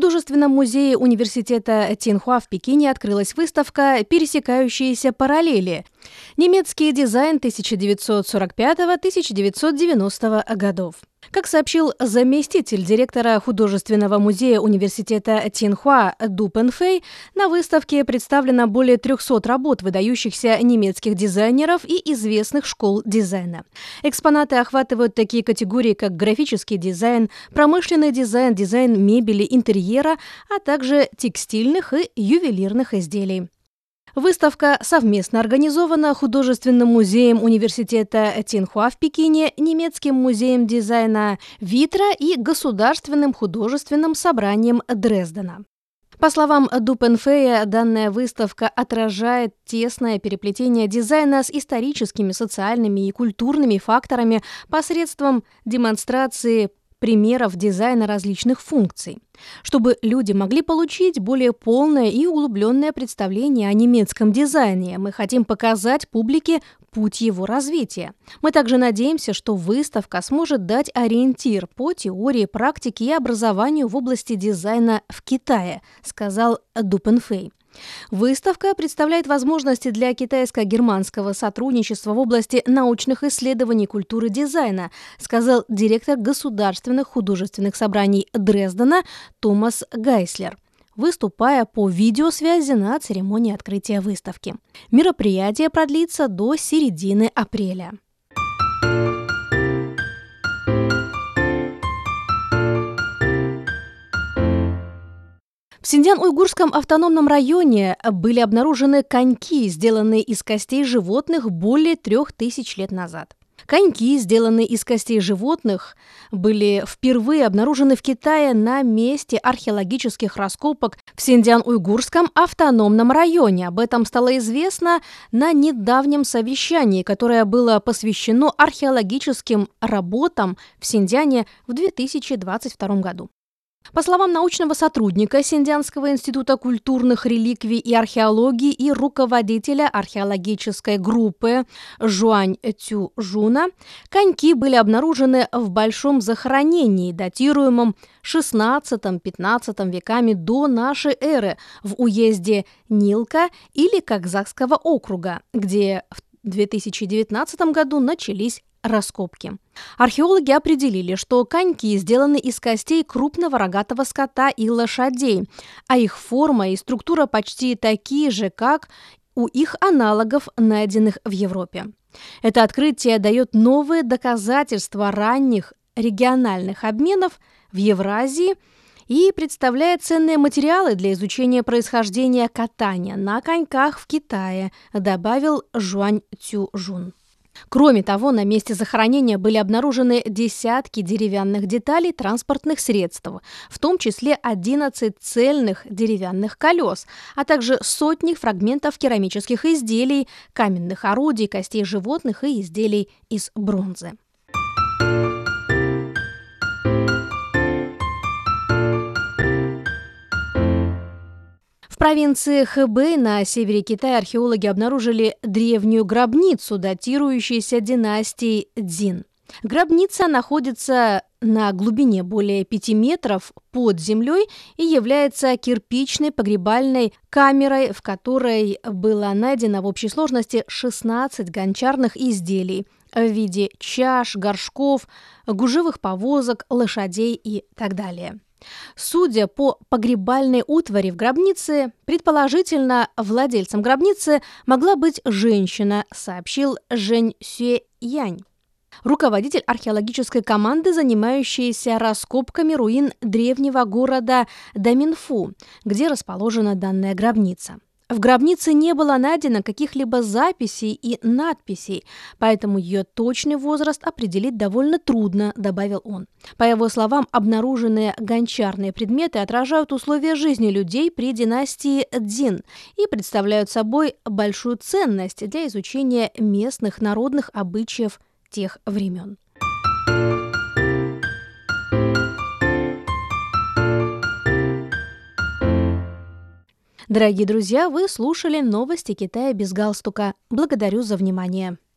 Художественном музее университета Тинхуа в Пекине открылась выставка «Пересекающиеся параллели. Немецкий дизайн 1945-1990 годов». Как сообщил заместитель директора художественного музея университета Цинхуа Ду Пенфэй, на выставке представлено более 300 работ выдающихся немецких дизайнеров и известных школ дизайна. Экспонаты охватывают такие категории, как графический дизайн, промышленный дизайн, дизайн мебели, интерьера, а также текстильных и ювелирных изделий. Выставка совместно организована Художественным музеем университета Тинхуа в Пекине, немецким музеем дизайна Витра и Государственным художественным собранием Дрездена. По словам Дупенфея, данная выставка отражает тесное переплетение дизайна с историческими, социальными и культурными факторами посредством демонстрации примеров дизайна различных функций, чтобы люди могли получить более полное и углубленное представление о немецком дизайне. Мы хотим показать публике путь его развития. Мы также надеемся, что выставка сможет дать ориентир по теории, практике и образованию в области дизайна в Китае, сказал Дупенфей. Выставка представляет возможности для китайско-германского сотрудничества в области научных исследований культуры дизайна, сказал директор государственных художественных собраний Дрездена Томас Гайслер выступая по видеосвязи на церемонии открытия выставки. Мероприятие продлится до середины апреля. В Синьцзян-Уйгурском автономном районе были обнаружены коньки, сделанные из костей животных более трех тысяч лет назад. Коньки, сделанные из костей животных, были впервые обнаружены в Китае на месте археологических раскопок в Синьцзян-Уйгурском автономном районе. Об этом стало известно на недавнем совещании, которое было посвящено археологическим работам в Синьцзяне в 2022 году. По словам научного сотрудника Синдианского института культурных реликвий и археологии и руководителя археологической группы Жуань Цю Жуна, коньки были обнаружены в большом захоронении, датируемом XVI-XV веками до нашей эры в уезде Нилка или Казахского округа, где в 2019 году начались раскопки. Археологи определили, что коньки сделаны из костей крупного рогатого скота и лошадей, а их форма и структура почти такие же, как у их аналогов, найденных в Европе. Это открытие дает новые доказательства ранних региональных обменов в Евразии и представляет ценные материалы для изучения происхождения катания на коньках в Китае, добавил Жуань Цюжун. Кроме того, на месте захоронения были обнаружены десятки деревянных деталей транспортных средств, в том числе 11 цельных деревянных колес, а также сотни фрагментов керамических изделий, каменных орудий, костей животных и изделий из бронзы. Провинции Хэбэй на севере Китая археологи обнаружили древнюю гробницу, датирующуюся династией Дзин. Гробница находится на глубине более 5 метров под землей и является кирпичной погребальной камерой, в которой было найдено в общей сложности 16 гончарных изделий в виде чаш, горшков, гужевых повозок, лошадей и так далее. Судя по погребальной утвари в гробнице, предположительно, владельцем гробницы могла быть женщина, сообщил Жень Сюэ Янь руководитель археологической команды, занимающейся раскопками руин древнего города Даминфу, где расположена данная гробница. В гробнице не было найдено каких-либо записей и надписей, поэтому ее точный возраст определить довольно трудно, добавил он. По его словам, обнаруженные гончарные предметы отражают условия жизни людей при династии Дзин и представляют собой большую ценность для изучения местных народных обычаев тех времен. Дорогие друзья, вы слушали новости Китая без галстука. Благодарю за внимание.